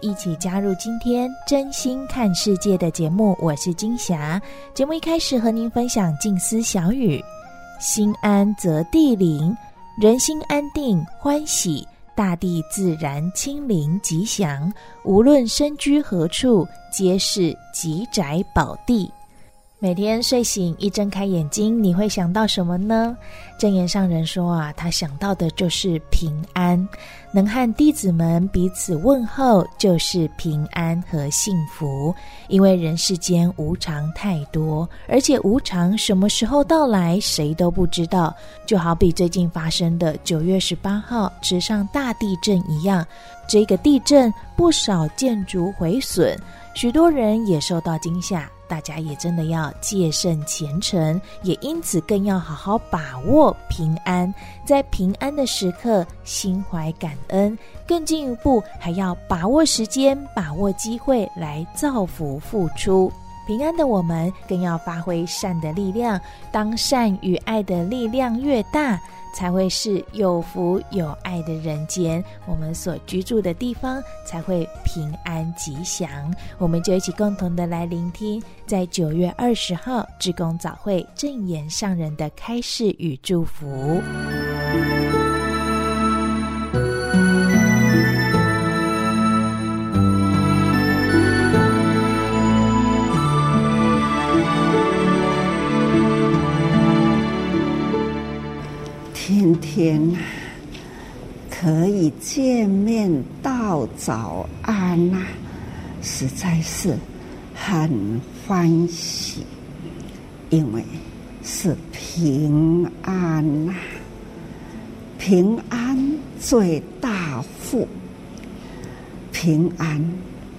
一起加入今天真心看世界的节目，我是金霞。节目一开始和您分享静思小语：心安则地灵，人心安定欢喜，大地自然清灵吉祥。无论身居何处，皆是吉宅宝地。每天睡醒一睁开眼睛，你会想到什么呢？证言上人说啊，他想到的就是平安，能和弟子们彼此问候，就是平安和幸福。因为人世间无常太多，而且无常什么时候到来，谁都不知道。就好比最近发生的九月十八号池上大地震一样，这个地震不少建筑毁损，许多人也受到惊吓。大家也真的要戒慎虔诚，也因此更要好好把握平安，在平安的时刻心怀感恩，更进一步还要把握时间，把握机会来造福付出。平安的我们更要发挥善的力量，当善与爱的力量越大，才会是有福有爱的人间，我们所居住的地方才会平安吉祥。我们就一起共同的来聆听，在九月二十号志公早会正言上人的开示与祝福。天天可以见面道早安呐、啊，实在是很欢喜，因为是平安呐、啊，平安最大福，平安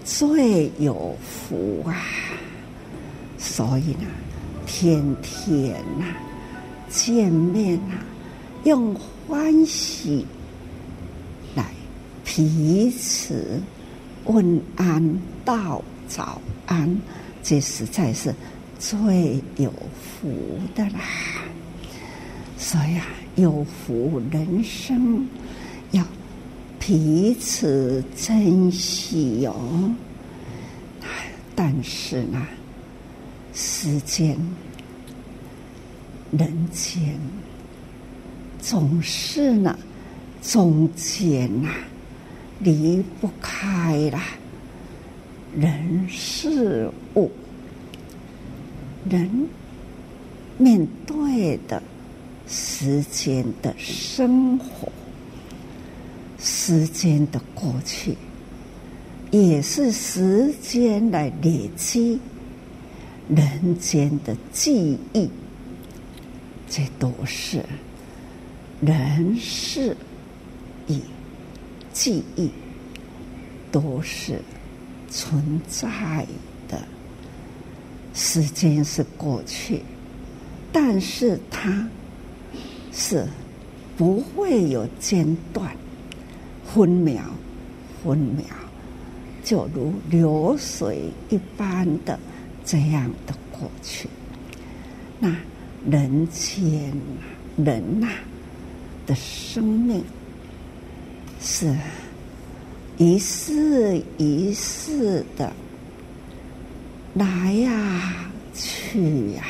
最有福啊，所以呢，天天呐、啊、见面呐、啊。用欢喜来彼此问安道早安，这实在是最有福的啦。所以啊，有福人生要彼此珍惜哟、哦。但是呢，时间人间。总是呢，中间呐，离不开了人事物，人面对的时间的生活，时间的过去，也是时间来累积人间的记忆，这都是。人事与记忆都是存在的，时间是过去，但是它是不会有间断，分秒分秒，就如流水一般的这样的过去。那人间人呐、的生命是一世一世的来呀去呀，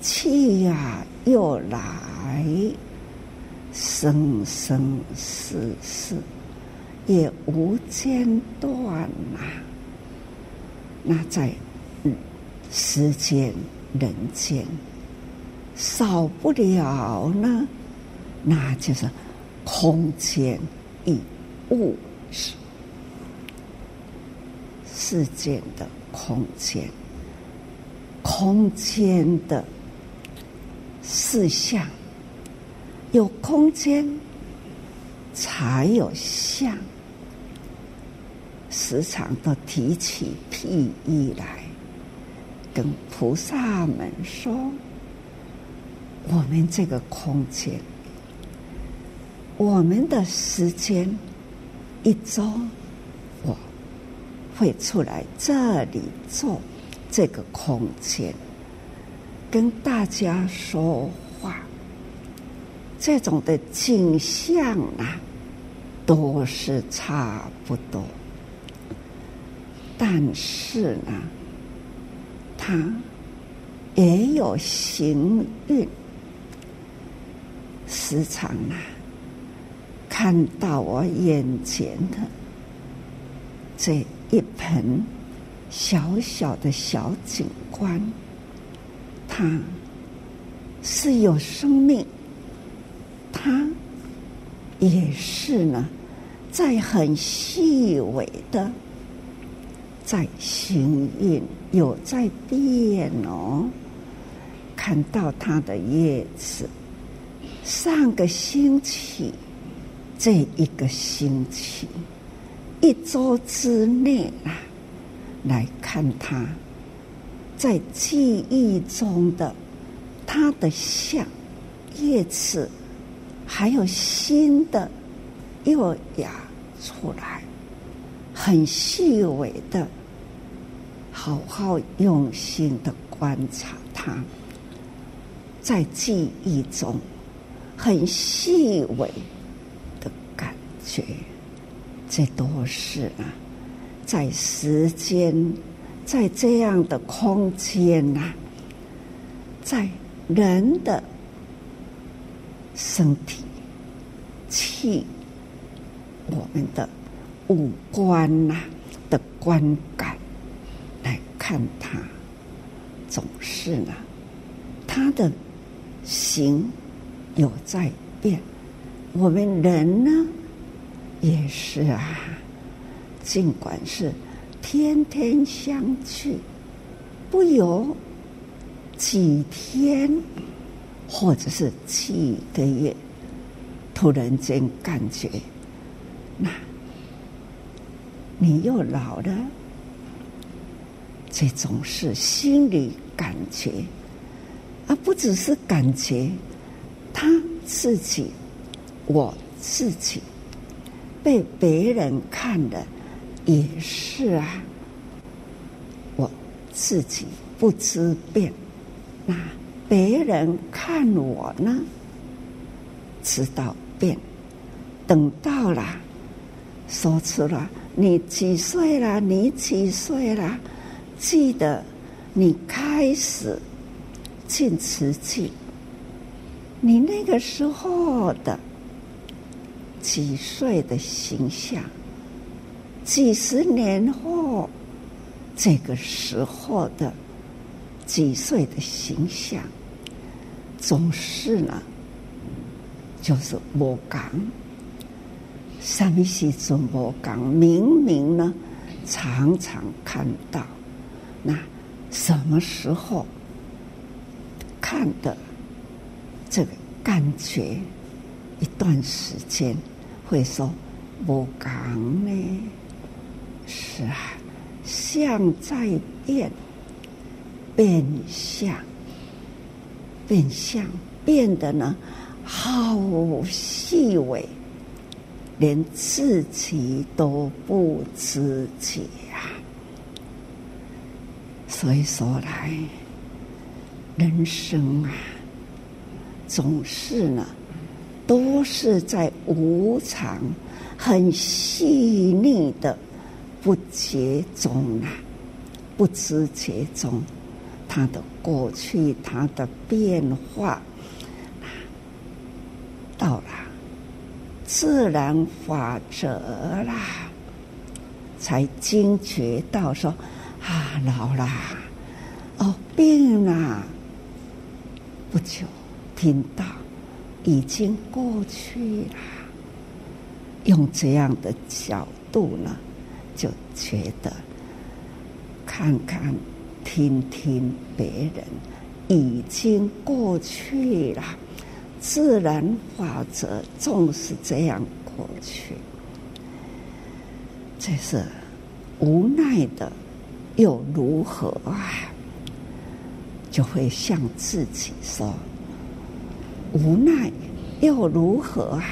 去呀又来，生生世世也无间断呐、那在嗯时间人间少不了呢，那就是空间与物质，世间的空间，空间的事项。有空间，才有相。时常都提起譬喻来，跟菩萨们说：我们这个空间，我们的时间一周，我会出来这里做这个空间，跟大家说话。这种的景象啊，都是差不多，但是呢，他也有行运，时常啊，看到我眼前的这一盆小小的小景观，它是有生命。它也是呢，在很细微的在行运，有在变哦。看到它的叶子，上个星期，这一个星期，一周之内啊，来看他在记忆中的他的像叶子。还有新的幼芽出来，很细微的，好好用心的观察他，在记忆中很细微觉，这都是啊，在时间，在这样的空间呐、啊，在人的。身体、气，我们的五官呐、的观感来看它，总是呢，它的形有在变。我们人呢，也是啊，尽管是天天相聚，不由几天。或者是几个月，突然间感觉，那你又老了，这种是心理感觉，而不只是感觉，他自己，我自己被别人看的也是啊，我自己不知变，那。别人看我呢，知道变。等到了，说出了你几岁了？你几岁了？记得你开始进瓷器，你那个时候的几岁的形象？几十年后这个时候的几岁的形象？总是呢，就是无同，什么时阵无同？明明呢，常常看到，那什么时候看的这个感觉，一段时间会说无讲呢？是啊，相在变，变相。变相变得呢，好细微，连自己都不自觉啊。所以说来，人生啊，总是呢，都是在无常、很细腻的不觉中啊，不知觉中。他的过去，他的变化，到了自然法则啦，才惊觉到说啊，老啦，哦，病啦，不久听到已经过去了。用这样的角度呢，就觉得看看、听听别人已经过去了。自然法则总是这样过去，这是无奈的，又如何啊？就会向自己说：“无奈又如何啊？”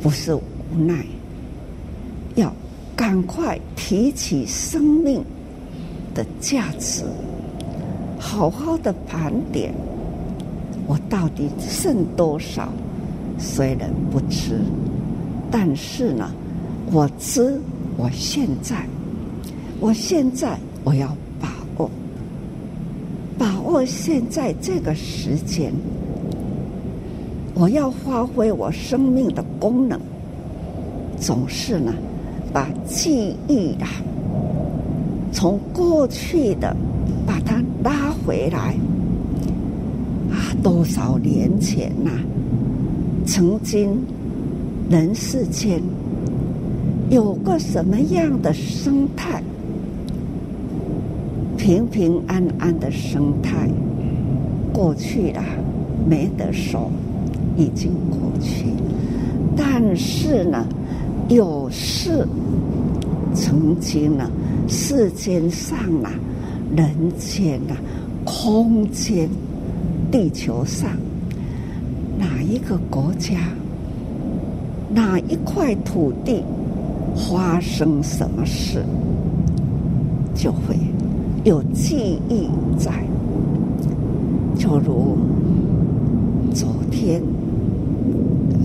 不是无奈，要赶快提起生命的价值，好好的盘点。我到底剩多少？虽然不吃，但是呢，我知。我现在，我现在我要，握现在这个时间，我要发挥我生命的功能。总是呢，把记忆啊，从过去的把它拉回来。啊多少年前呐、曾经人世间有个什么样的生态？平平安安的生态，过去了，没得说，已经过去。但是呢，有事曾经呢，世间上啊，人间啊，空间。地球上哪一个国家、哪一块土地发生什么事，就会有记忆在。就如昨天、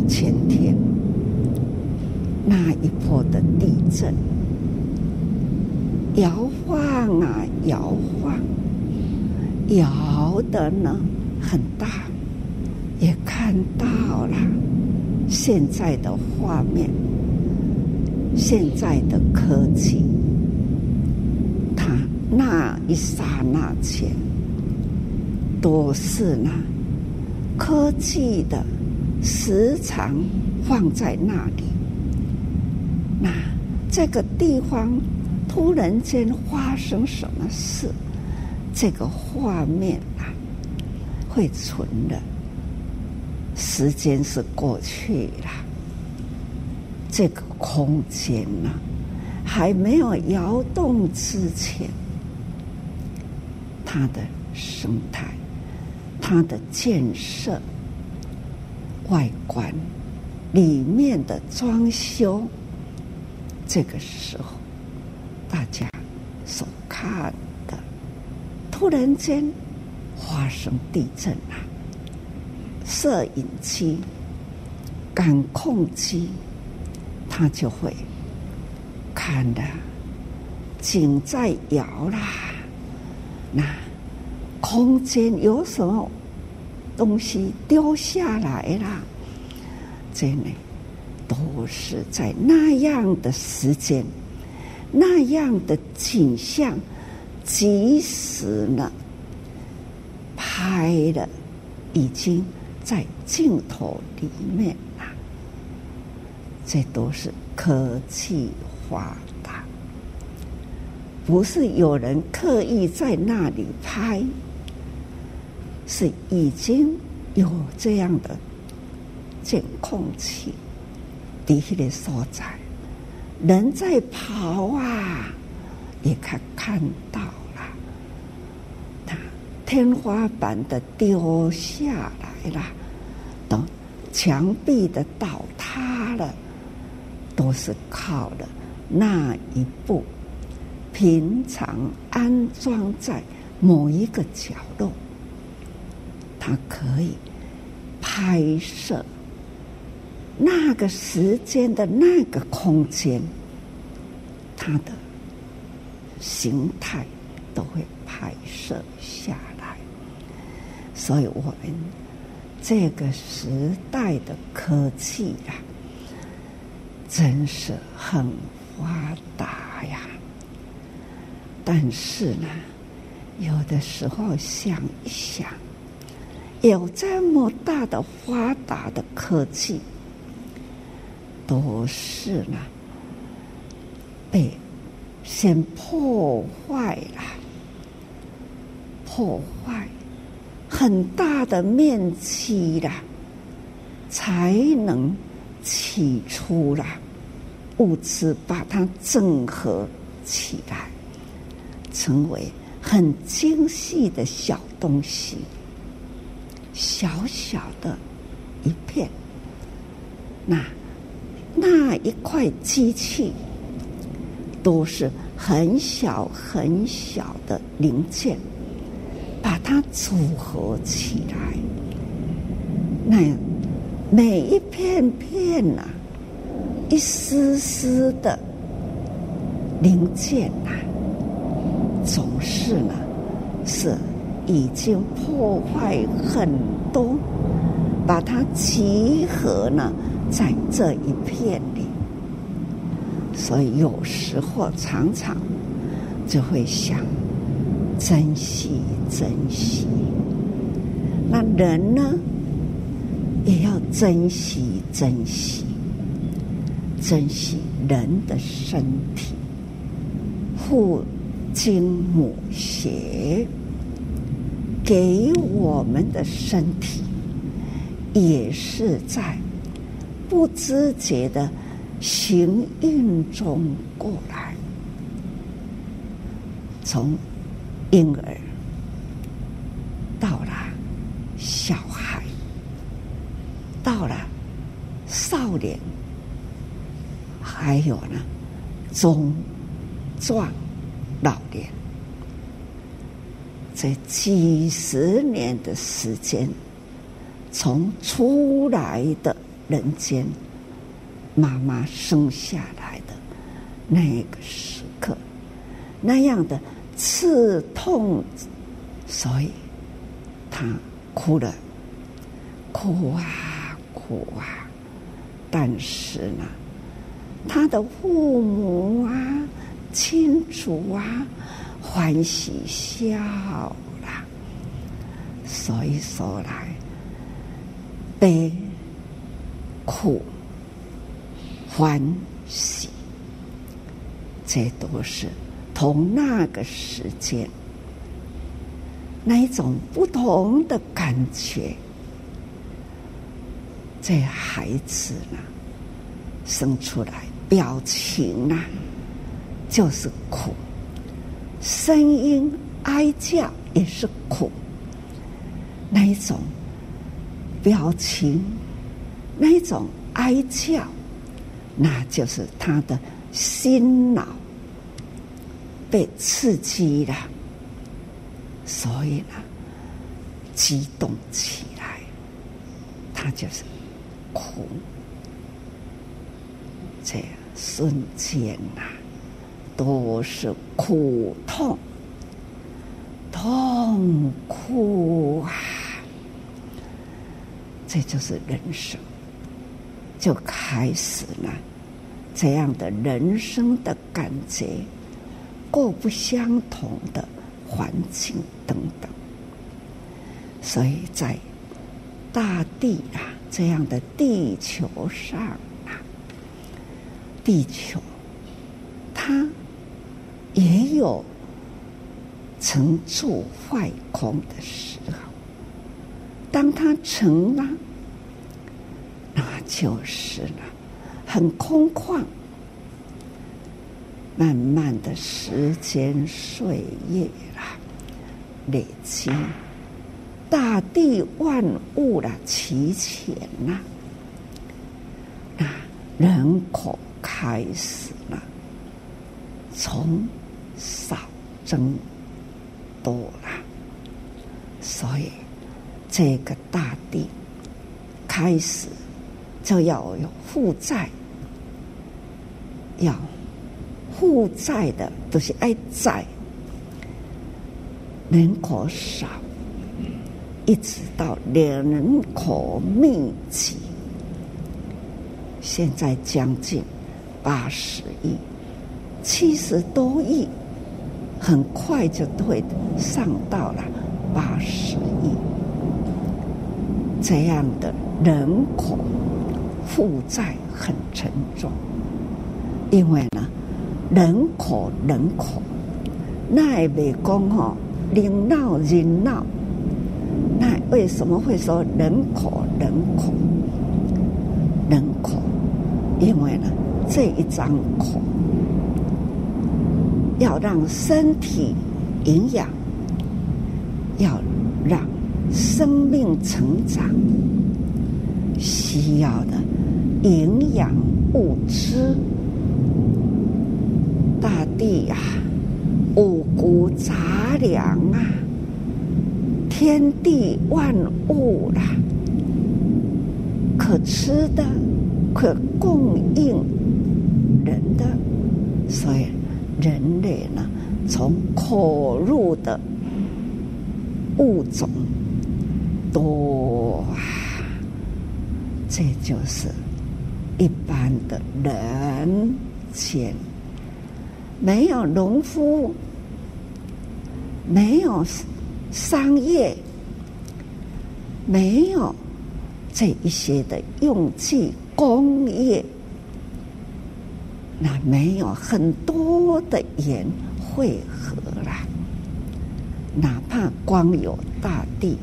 前天那一波的地震，摇晃啊摇晃，摇的呢。很大，也看到了现在的画面，现在的科技，那一刹那间都是呢，科技的时常放在那里，那这个地方突然间发生什么事，这个画面啊。会存的，时间是过去了，这个空间呢，还没有摇动之前，它的生态、它的建设、外观、里面的装修，这个时候大家所看的，突然间。发生地震了，摄影机、感控机，它就会看的井在摇啦。那空间有什么东西掉下来啦？这里都是在那样的时间、那样的景象，即使呢。拍了已经在镜头里面了，这都是科技化的，不是有人刻意在那里拍，是已经有这样的监控器，底下的所在，人在跑啊，也看看到。天花板的丢下来了，等墙壁的倒塌了，都是靠的那一步平常安装在某一个角落，它可以拍摄那个时间的那个空间，它的形态都会拍摄下来。所以我们这个时代的科技啊，真是很发达呀。但是呢，有的时候想一想，有这么大的发达的科技，都是呢被先破坏了，破坏很大的面积了，才能起出了物质，把它整合起来，成为很精细的小东西，小小的一片，那。那一块机器都是很小很小的零件，把它组合起来。那每一片片呐、一丝丝的零件呐、总是呢是已经破坏很多，把它集合呢。在这一片里，所以有时候常常就会想珍惜珍惜。那人呢，也要珍惜珍惜，珍惜人的身体，父精母血给我们的身体，也是在。不知觉的行运中过来，从婴儿到了小孩，到了少年，还有呢中壮老年，这几十年的时间，从出来的。人间，妈妈生下来的那个时刻，那样的刺痛，所以他哭了，哭啊哭啊。但是呢，他的父母啊、亲属啊，欢喜笑了。所以说来，悲。苦、欢喜，这都是同那个时间那一种不同的感觉。这孩子呢，生出来表情啊，就是苦；声音哀叫也是苦。那一种表情。那一种哀叫，那就是他的心脑被刺激了，所以呢，激动起来，他就是哭。这瞬间呐，都是苦痛，痛苦啊！这就是人生。就开始了这样的人生的感觉，各不相同的环境等等，所以在大地啊这样的地球上啊，地球它也有成住坏空的时候，当它成了。那就是了，很空旷。慢慢的时间岁月啦，累积大地万物的齐全呐，那人口开始了，从增多了，所以这个大地开始。就要有负债，要负债的都是爱债，人口少，一直到人口密集，现在将近八十亿、七十多亿，很快就会上到了八十亿。这样的人口负债很沉重，因为呢，人口人口，那也没讲吼，人闹人闹，那为什么会说人口人口人口？因为呢，这一张口要让身体营养，要让。生命成长需要的营养物质，大地啊，五谷杂粮啊，天地万物啦、啊，可吃的、可供应人的，所以人类呢，从口入的物种。多啊！这就是一般的人间，没有农夫，没有商业，没有这一些的用具工业，那没有很多的盐汇合了，哪怕光有大地。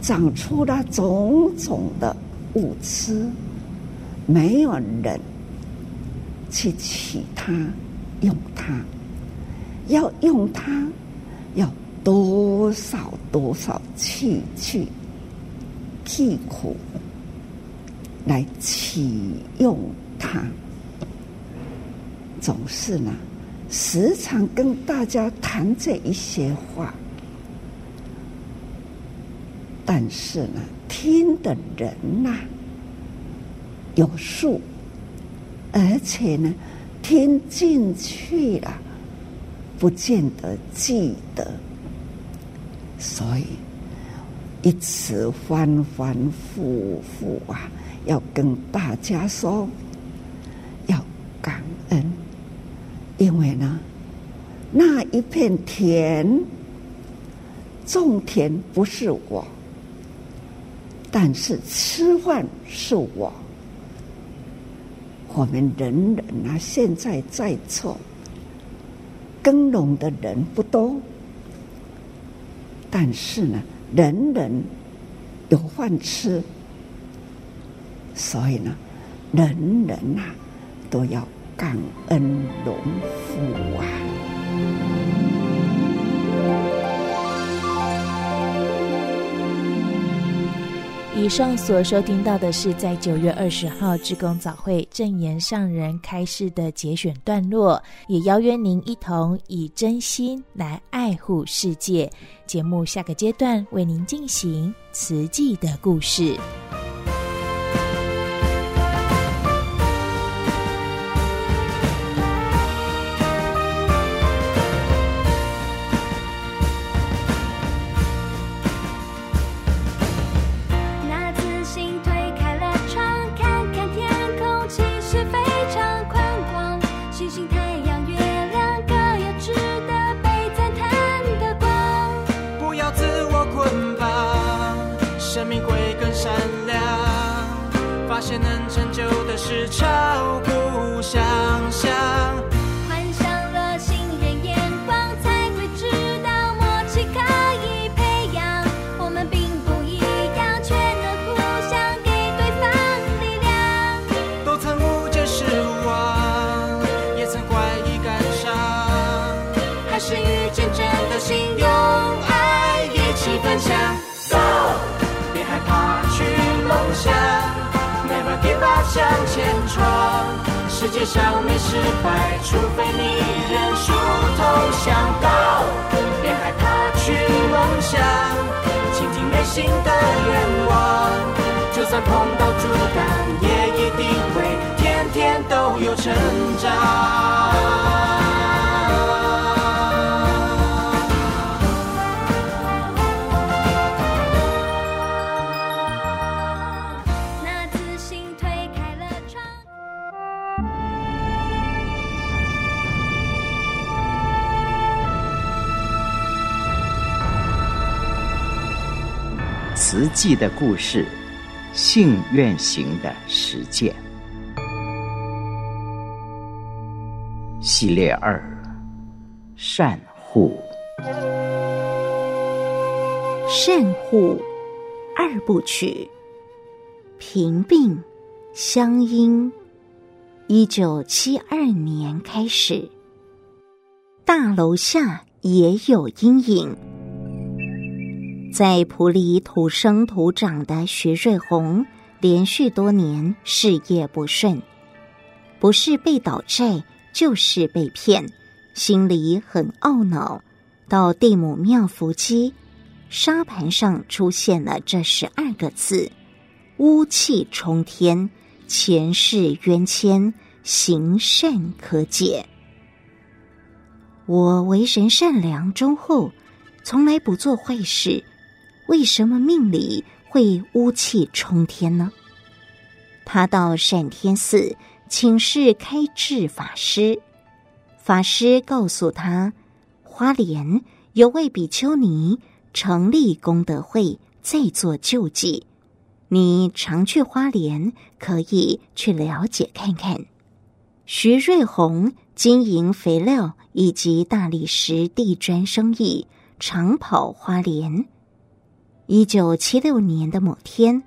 长出了种种的物资，没有人去取它、用它，要用它，要多少多少去去去苦来启用它，总是呢，时常跟大家谈这一些话。但是呢，听的人呐、有数，而且呢，听进去了，不见得记得，所以一直反反复复啊，要跟大家说，要感恩，因为呢，那一片田种田不是我。但是吃饭是我，我们人人啊，现在在做耕农的人不多，但是呢，人人有饭吃，所以呢，人人啊都要感恩农夫啊。以上所收听到的是在九月二十号志工早会正言上人开示的节选段落，也邀约您一同以真心来爱护世界。节目下个阶段为您进行慈济的故事。消灭失败，除非你认输投降。告，别害怕去梦想，倾听内心的愿望。就算碰到阻挡，也一定会天天都有成长。实际的故事，信愿行的实践。系列二：善护。善护二部曲，平病相因。一九七二年开始，大楼下也有阴影。在普里土生土长的徐瑞红，连续多年事业不顺，不是被倒债，就是被骗，心里很懊恼。到地母庙伏击，沙盘上出现了这十二个字：污气冲天，前世冤牵，行善可解。我为人善良忠厚，从来不做坏事。为什么命里会污气冲天呢？他到善天寺请示开智法师，法师告诉他，花莲有位比丘尼成立功德会，在做救济。你常去花莲，可以去了解看看。徐瑞红经营肥料以及大理石地砖生意，常跑花莲。一九七六年的某天，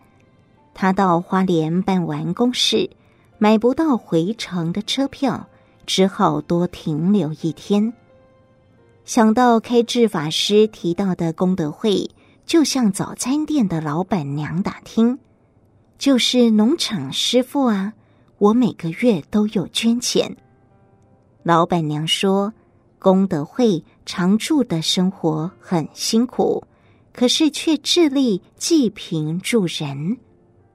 他到花莲办完公事，买不到回程的车票，只好多停留一天。想到开智法师提到的功德会，就向早餐店的老板娘打听，就是农场师傅啊，我每个月都有捐钱。老板娘说，功德会常住的生活很辛苦。可是却致力济贫助人。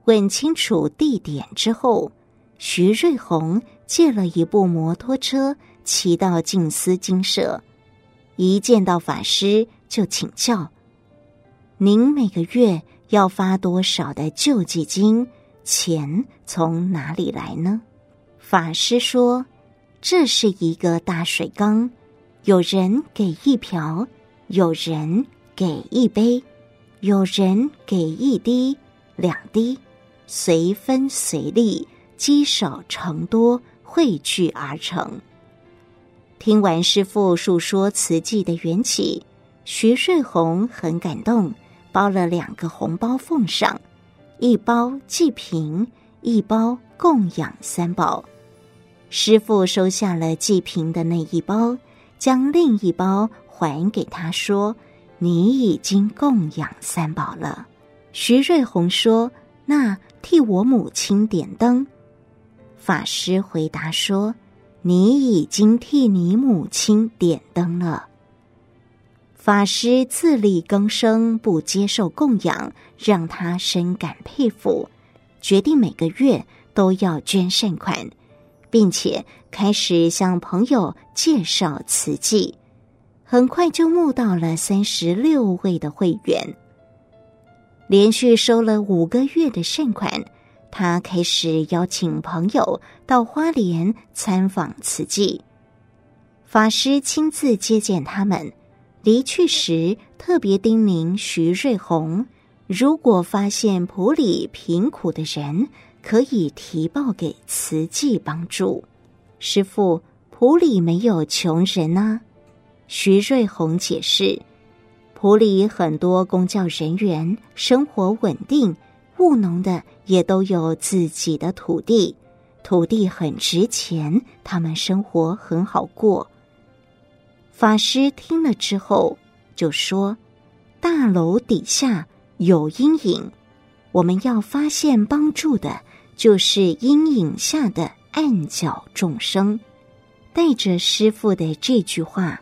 问清楚地点之后，徐瑞红借了一部摩托车，骑到静思精舍。一见到法师，就请教：“您每个月要发多少的救济金？钱从哪里来呢？”法师说：“这是一个大水缸，有人给一瓢，有人。”给一杯，有人给一滴、两滴，随分随力，积少成多，汇聚而成。听完师父述说慈济的缘起，徐瑞红很感动，包了两个红包奉上，一包济贫，一包供养三宝。师父收下了济贫的那一包，将另一包还给他说。你已经供养三宝了，徐瑞红说：“那替我母亲点灯。”法师回答说：“你已经替你母亲点灯了。”法师自力更生，不接受供养，让他深感佩服，决定每个月都要捐善款，并且开始向朋友介绍慈济。很快就募到了三十六位的会员，连续收了五个月的善款，他开始邀请朋友到花莲参访慈济。法师亲自接见他们，离去时特别叮咛徐瑞红：如果发现埔里贫苦的人，可以提报给慈济帮助。师傅，埔里没有穷人啊。徐瑞红解释，埔里很多公教人员生活稳定，务农的也都有自己的土地，土地很值钱，他们生活很好过。法师听了之后就说：“大楼底下有阴影，我们要发现帮助的，就是阴影下的暗角众生。”带着师傅的这句话。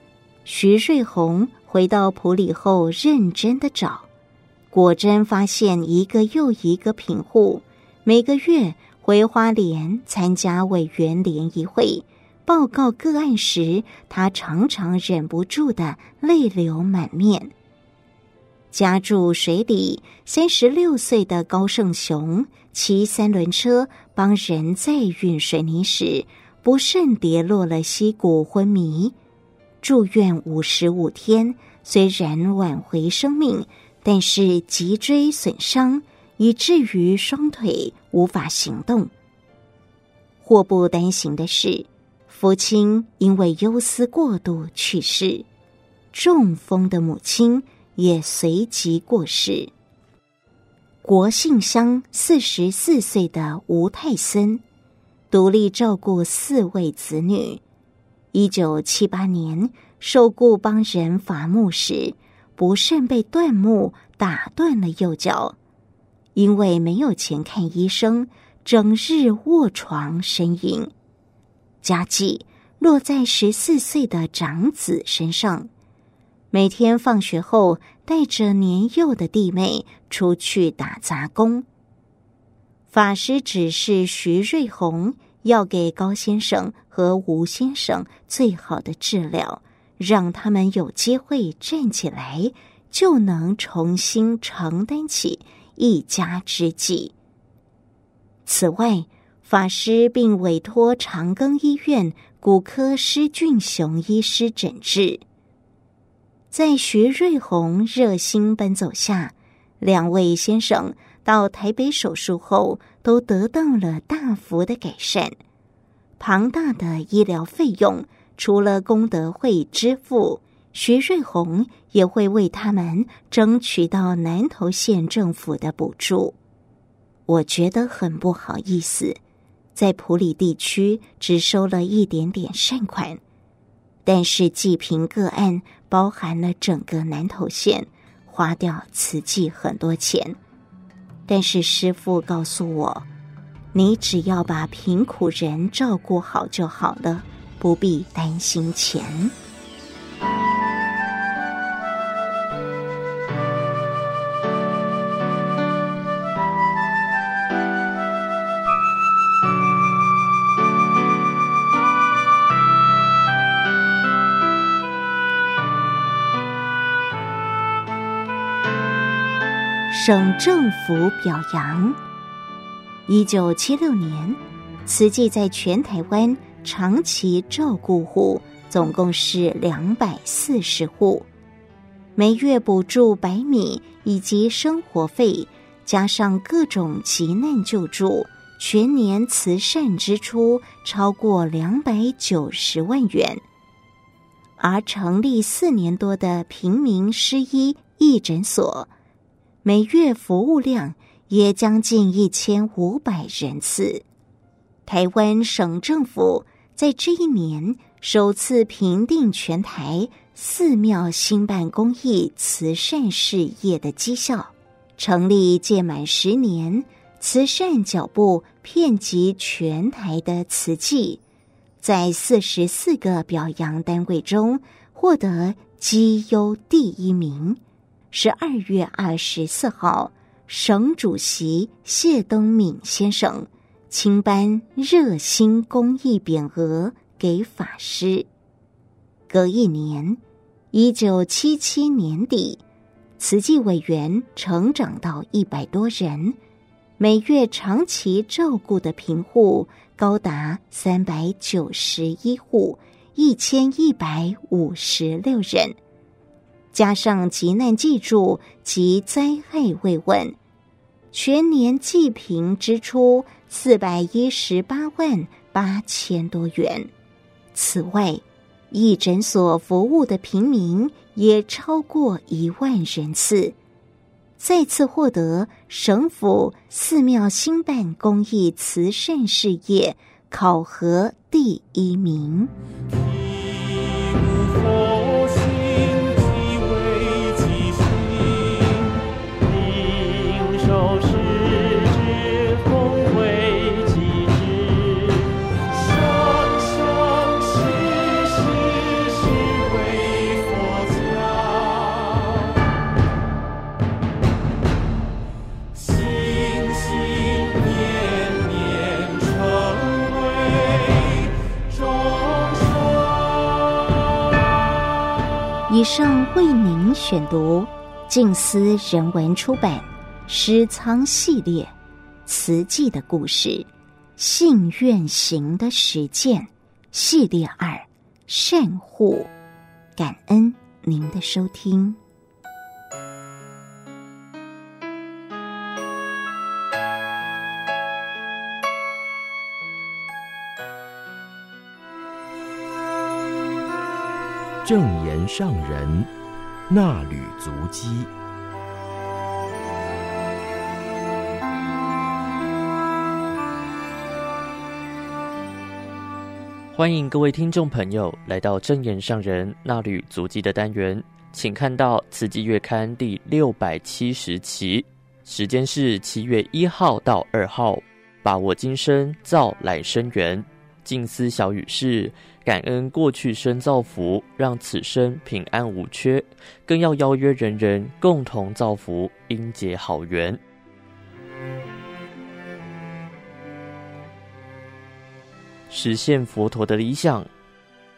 徐瑞红回到普里后，认真的找，果真发现一个又一个贫户。每个月回花莲参加委员联谊会，报告个案时，他常常忍不住的泪流满面。家住水里，三十六岁的高胜雄骑三轮车帮人载运水泥时，不慎跌落了溪谷，昏迷。住院五十五天，虽然挽回生命，但是脊椎损伤，以至于双腿无法行动。祸不单行的是，父亲因为忧思过度去世，中风的母亲也随即过世。国姓乡四十四岁的吴泰森，独立照顾四位子女。一九七八年受雇帮人伐木时，不慎被断木打断了右脚，因为没有钱看医生，整日卧床呻吟。家计落在十四岁的长子身上，每天放学后带着年幼的弟妹出去打杂工。法师指示徐瑞红要给高先生和吴先生最好的治疗，让他们有机会站起来，就能重新承担起一家之计。此外，法师并委托长庚医院骨科施俊雄医师诊治。在徐瑞红热心奔走下，两位先生到台北手术后，都得到了大幅的改善。庞大的医疗费用，除了功德会支付，徐瑞红也会为他们争取到南投县政府的补助。我觉得很不好意思。在普里地区只收了一点点善款，但是济贫个案包含了整个南投县，花掉慈济很多钱。但是师父告诉我，你只要把贫苦人照顾好就好了，不必担心钱。省政府表扬。一九七六年，慈济在全台湾长期照顾户总共是两百四十户，每月补助百米以及生活费，加上各种急难救助，全年慈善支出超过两百九十万元。而成立四年多的平民师医义诊所。每月服务量也将近一千五百人次。台湾省政府在这一年首次评定全台寺庙兴办公益慈善事业的绩效，成立届满十年慈善脚步遍及全台的慈济，在四十四个表扬单位中获得绩优第一名。十二月二十四号，省主席谢东闵先生亲颁热心公益匾额给法师。隔一年，一九七七年底，慈济委员成长到一百多人，每月长期照顾的贫户高达三百九十一户，一千一百五十六人。加上急难济助及灾害慰问，全年济贫支出四百一十八万八千多元。此外，义诊所服务的平民也超过一万人次，再次获得省府寺庙兴办公益慈善事业考核第一名。以上为您选读静思人文出版《诗仓系列》慈济的故事，信愿行的实践系列二善护，感恩您的收听。正言上人那履足迹。欢迎各位听众朋友来到正言上人那履足迹的单元，请看到《慈济月刊》第六百七十期，时间是七月一号到二号。把握今生造来生缘，静思小语是感恩过去生造福，让此生平安无缺，更要邀约人人共同造福，应结好缘。实现佛陀的理想。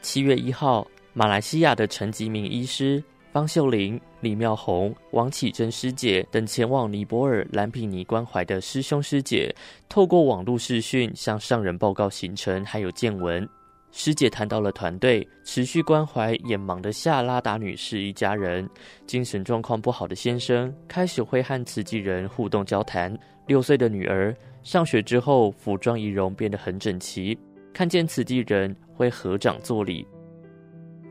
七月一号，马来西亚的陈吉明医师、方秀玲、李妙红、王启珍师姐等前往尼泊尔蓝毗尼关怀的师兄师姐，透过网络视讯向上人报告行程还有见闻。师姐谈到了团队持续关怀眼盲的夏拉达女士一家人，精神状况不好的先生开始会和慈济人互动交谈。六岁的女儿上学之后，服装仪容变得很整齐。看见慈济人会合掌作礼。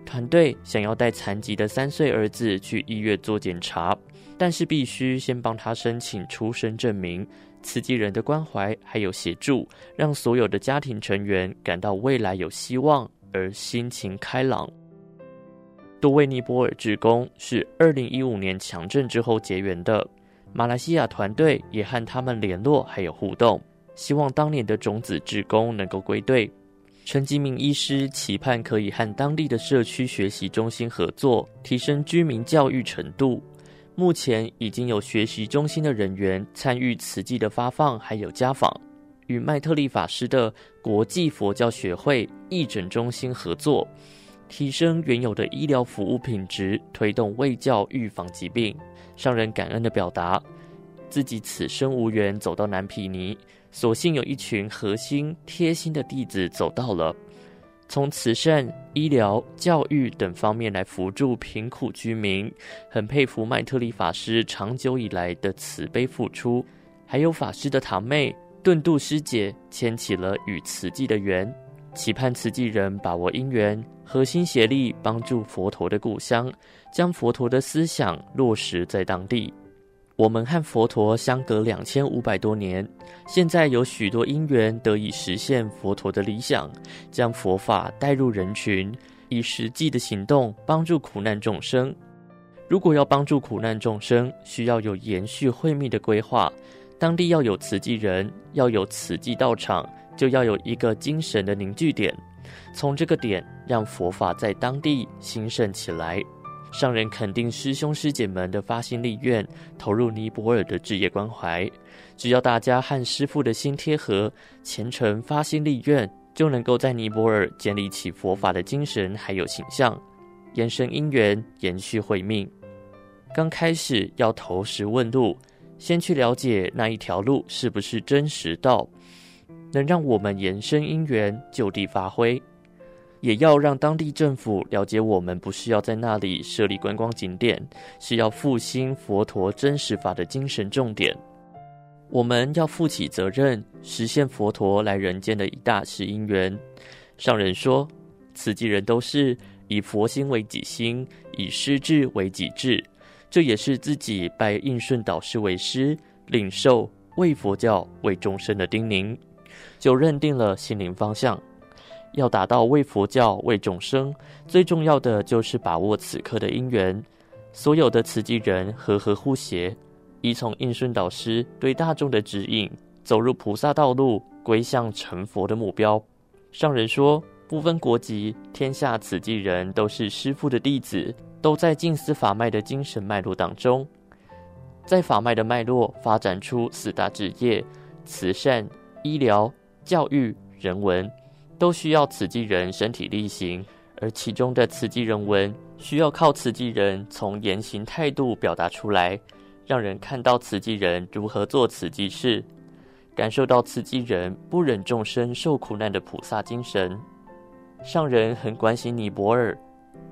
团队想要带残疾的三岁儿子去医院做检查，但是必须先帮他申请出生证明。慈济人的关怀还有协助，让所有的家庭成员感到未来有希望，而心情开朗。多位尼泊尔志工是二零一五年强震之后结缘的，马来西亚团队也和他们联络还有互动。希望当年的种子志工能够归队。陈吉明医师期盼可以和当地的社区学习中心合作，提升居民教育程度。目前已经有学习中心的人员参与慈济的发放，还有家访，与麦特利法师的国际佛教学会义诊中心合作，提升原有的医疗服务品质，推动卫教预防疾病。上人感恩的表达，自己此生无缘走到南皮尼。所幸有一群核心贴心的弟子走到了，从慈善、医疗、教育等方面来扶助贫苦居民，很佩服麦特利法师长久以来的慈悲付出，还有法师的堂妹顿度师姐牵起了与慈济的缘，期盼慈济人把握因缘，合心协力帮助佛陀的故乡，将佛陀的思想落实在当地。我们和佛陀相隔两千五百多年，现在有许多因缘得以实现佛陀的理想，将佛法带入人群，以实际的行动帮助苦难众生。如果要帮助苦难众生，需要有延续会密的规划，当地要有慈济人，要有慈济道场，就要有一个精神的凝聚点，从这个点让佛法在当地兴盛起来。上人肯定师兄师姐们的发心立愿，投入尼泊尔的置业关怀。只要大家和师父的心贴合，虔诚发心立愿，就能够在尼泊尔建立起佛法的精神还有形象，延伸因缘，延续慧命。刚开始要投石问路，先去了解那一条路是不是真实道，能让我们延伸因缘，就地发挥。也要让当地政府了解，我们不是要在那里设立观光景点，是要复兴佛陀真实法的精神重点。我们要负起责任，实现佛陀来人间的一大事因缘。上人说，此几人都是以佛心为己心，以师志为己志，这也是自己拜应顺导师为师，领受为佛教、为众生的叮咛，就认定了心灵方向。要达到为佛教、为众生，最重要的就是把握此刻的因缘。所有的慈济人和和互协，依从应顺导师对大众的指引，走入菩萨道路，归向成佛的目标。上人说，不分国籍，天下慈济人都是师父的弟子，都在静思法脉的精神脉络当中，在法脉的脉络发展出四大职业：慈善、医疗、教育、人文。都需要慈济人身体力行，而其中的慈济人文需要靠慈济人从言行态度表达出来，让人看到慈济人如何做慈济事，感受到慈济人不忍众生受苦难的菩萨精神。上人很关心尼泊尔，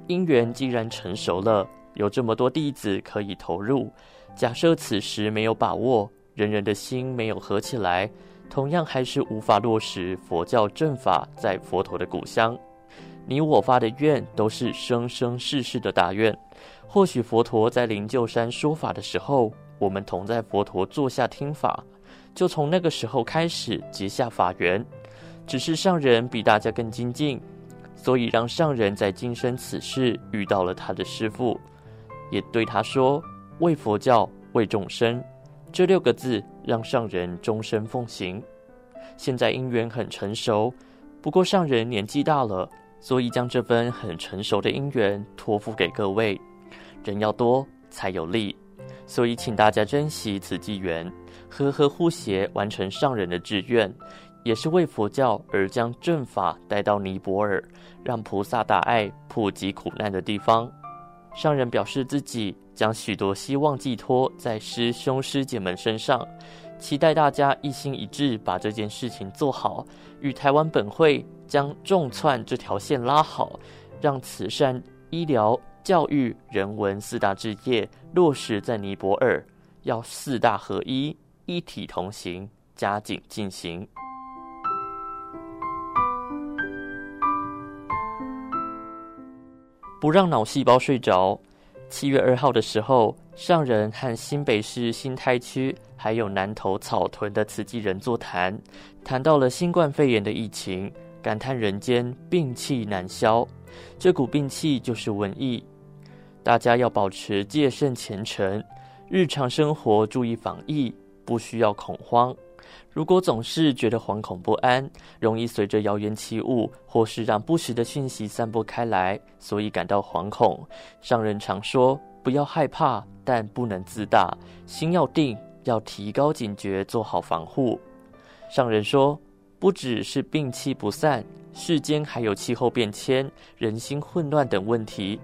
因缘既然成熟了，有这么多弟子可以投入。假设此时没有把握，人人的心没有合起来。同样还是无法落实佛教正法在佛陀的故乡。你我发的愿都是生生世世的大愿。或许佛陀在灵鹫山说法的时候，我们同在佛陀座下听法，就从那个时候开始结下法缘。只是上人比大家更精进，所以让上人在今生此世遇到了他的师父，也对他说：“为佛教，为众生。”这六个字让上人终身奉行。现在因缘很成熟，不过上人年纪大了，所以将这份很成熟的因缘托付给各位。人要多才有力，所以请大家珍惜此机缘，和和互协，完成上人的志愿，也是为佛教而将正法带到尼泊尔，让菩萨大爱普及苦难的地方。上人表示自己将许多希望寄托在师兄师姐们身上，期待大家一心一志把这件事情做好，与台湾本会将众串这条线拉好，让慈善、医疗。教育、人文四大志业落实在尼泊尔，要四大合一、一体同行，加紧进行。不让脑细胞睡着。七月二号的时候，上人和新北市新泰区还有南投草屯的慈济人座谈，谈到了新冠肺炎的疫情，感叹人间病气难消，这股病气就是瘟疫。大家要保持戒慎虔诚，日常生活注意防疫，不需要恐慌。如果总是觉得惶恐不安，容易随着谣言起舞，或是让不实的讯息散播开来，所以感到惶恐。上人常说，不要害怕，但不能自大，心要定，要提高警觉，做好防护。上人说，不只是病气不散，世间还有气候变迁、人心混乱等问题。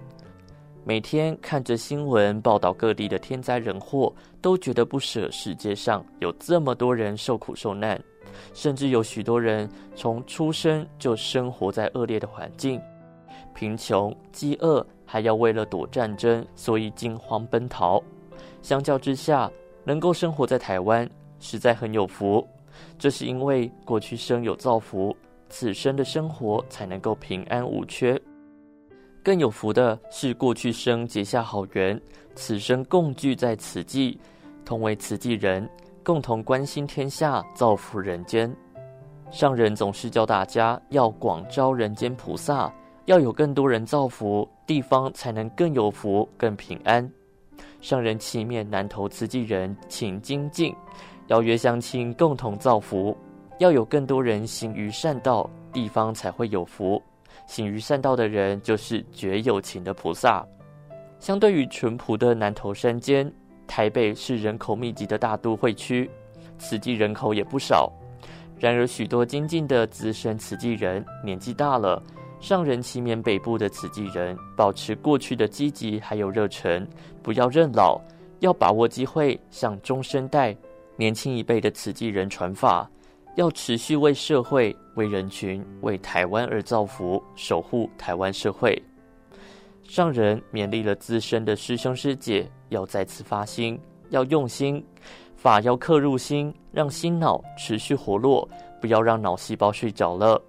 每天看着新闻报道各地的天灾人祸，都觉得不舍。世界上有这么多人受苦受难，甚至有许多人从出生就生活在恶劣的环境，贫穷、饥饿，还要为了躲战争，所以惊慌奔逃。相较之下，能够生活在台湾，实在很有福。这是因为过去生有造福，此生的生活才能够平安无缺。更有福的是，过去生结下好缘，此生共聚在此际，同为慈济人，共同关心天下，造福人间。上人总是教大家要广招人间菩萨，要有更多人造福，地方才能更有福、更平安。上人祈勉南投慈济人，请精进，邀约乡亲共同造福，要有更多人行于善道，地方才会有福。行于善道的人，就是绝有情的菩萨。相对于淳朴的南投山间，台北是人口密集的大都会区，慈济人口也不少。然而，许多精进的资深慈济人年纪大了，上人祈勉北部的慈济人保持过去的积极还有热忱，不要认老，要把握机会向中生代、年轻一辈的慈济人传法。要持续为社会、为人群、为台湾而造福，守护台湾社会。上人勉励了资深的师兄师姐，要再次发心，要用心，法要刻入心，让心脑持续活络，不要让脑细胞睡着了。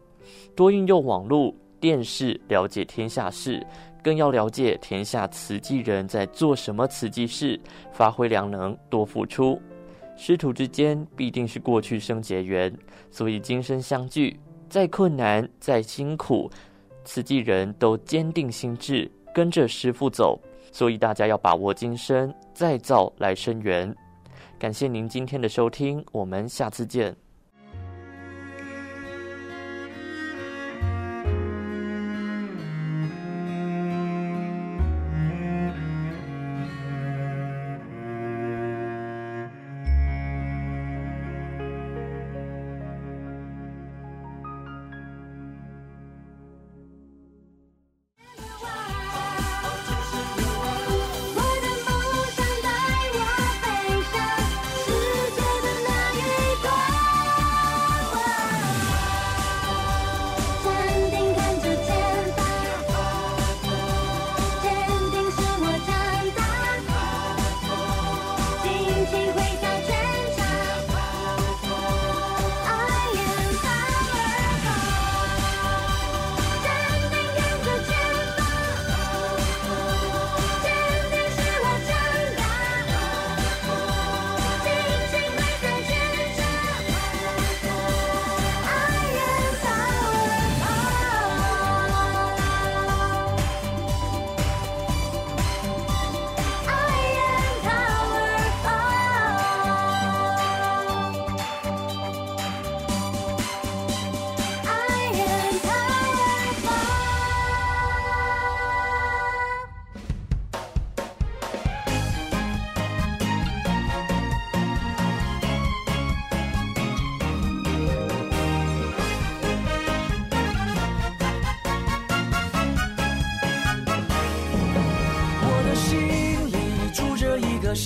多运用网络、电视了解天下事，更要了解天下慈济人在做什么慈济事，发挥良能，多付出。师徒之间必定是过去生结缘，所以今生相聚，再困难再辛苦，慈济人都坚定心志，跟着师父走。所以大家要把握今生，再造来生缘。感谢您今天的收听，我们下次见。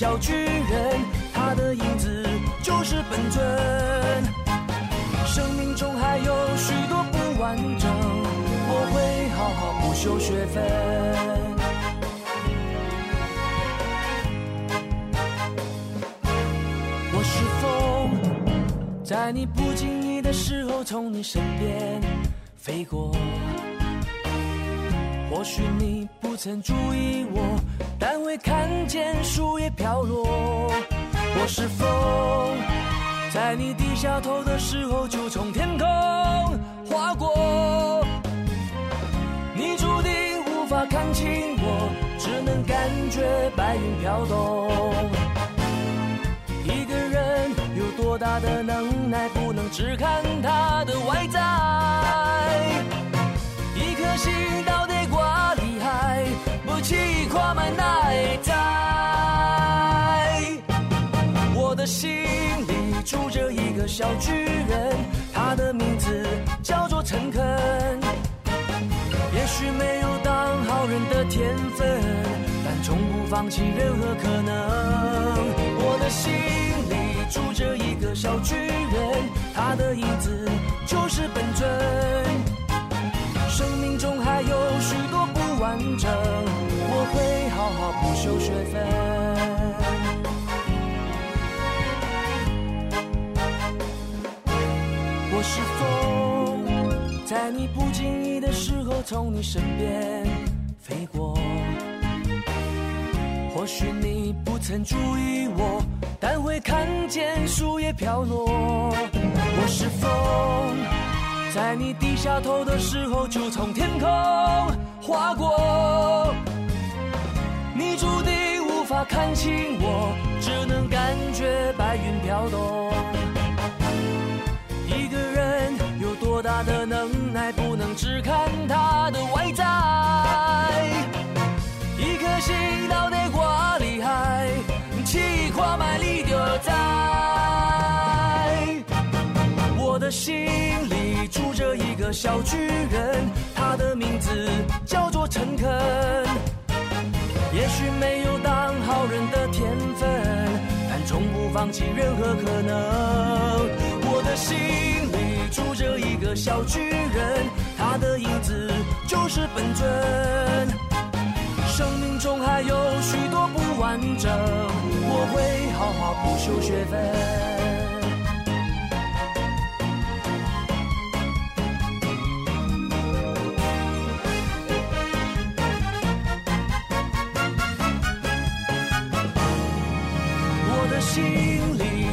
小巨人，他的影子就是本尊。生命中还有许多不完整，我会好好补修学分。我是风，在你不经意的时候从你身边飞过。或许你不曾注意我，但会看见树叶飘落。我是风，在你低下头的时候就从天空划过。你注定无法看清我，只能感觉白云飘动。一个人有多大的能耐，不能只看他的外在。一颗心到底挂厉害，不去跨满内在。我的心里住着一个小巨人，他的名字叫做诚恳。也许没有当好人的天分，但从不放弃任何可能。我的心里住着一个小巨人，他的影子就是本尊。生命中还有许多不完整，我会好好补修学分。我是风，在你不经意的时候从你身边飞过。或许你不曾注意我，但会看见树叶飘落。我是风。在你低下头的时候，就从天空划过。你注定无法看清我，只能感觉白云飘动。一个人有多大的能耐，不能只看他的外在。一颗心到底挂厉害，气跨卖力就在。我的心里住着一个小巨人，他的名字叫做诚恳。也许没有当好人的天分，但从不放弃任何可能。的心里住着一个小巨人，他的影子就是本尊。生命中还有许多不完整，我会好好补修学分。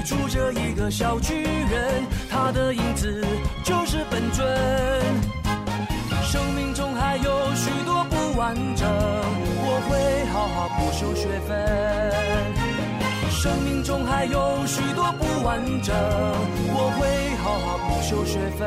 住着一个小巨人，他的影子就是本尊。生命中还有许多不完整，我会好好补修学分。生命中还有许多不完整，我会好好补修学分。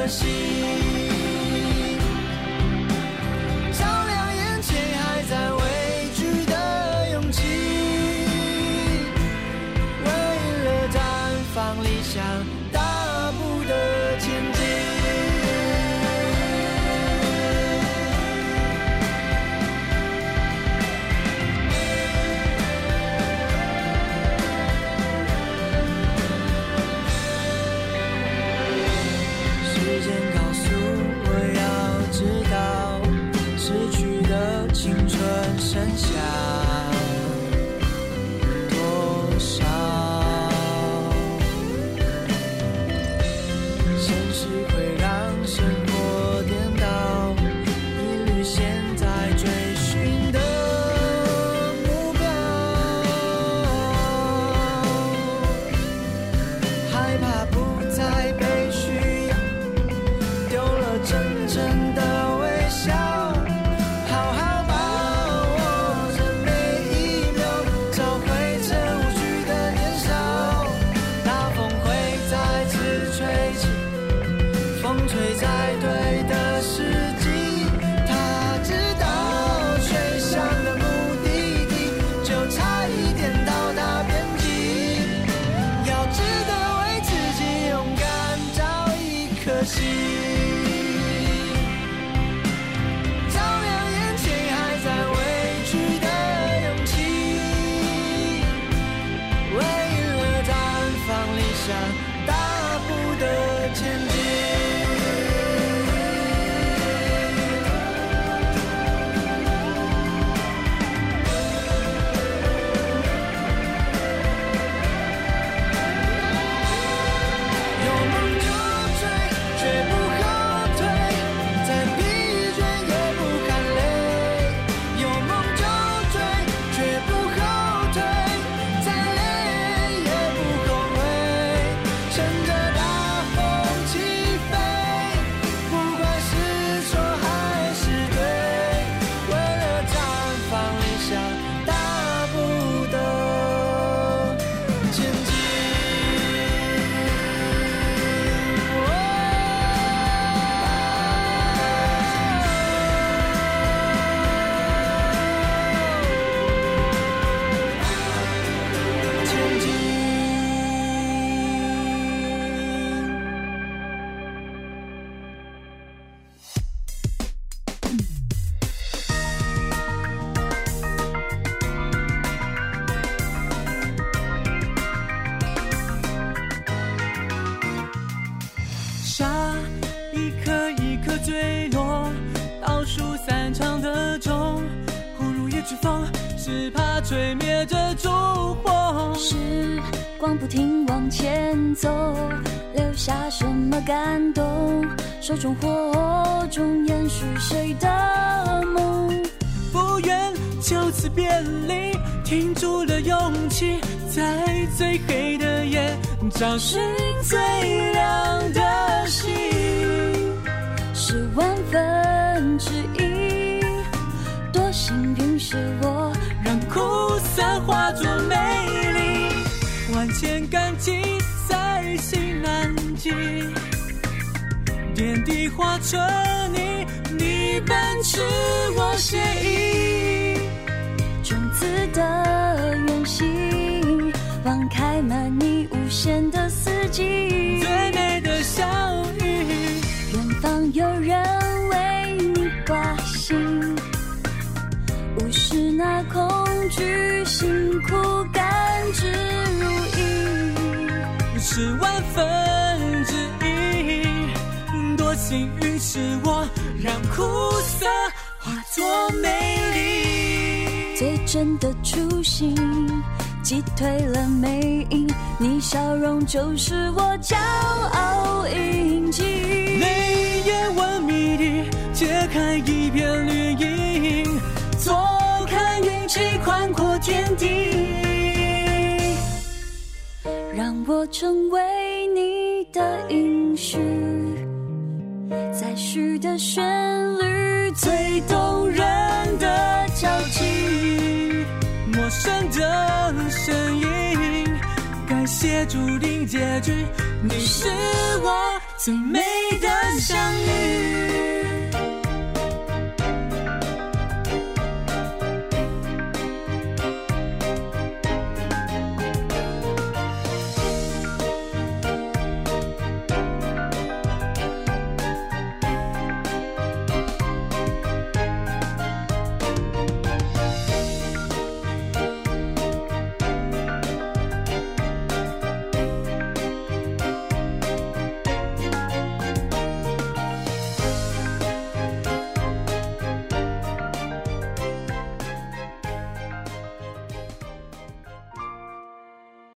可惜手中火种延续谁的梦？不愿就此别离，停住了勇气，在最黑的夜找寻最点滴化成你，你奔驰我写意，种子的远行，放开满你无限的四季，最美的相遇，远方有人为你挂心。无视那恐惧，辛苦甘之如飴，是万幸运是我，让苦涩化作美丽。最真的初心，击退了魅影。你笑容就是我骄傲印记。泪眼问谜底，揭开一片绿荫。坐看云起，宽阔天地，让我成为你的应许，再续的旋律，最动人的交集，陌生的声音，感谢注定结局，你是我最美的相遇。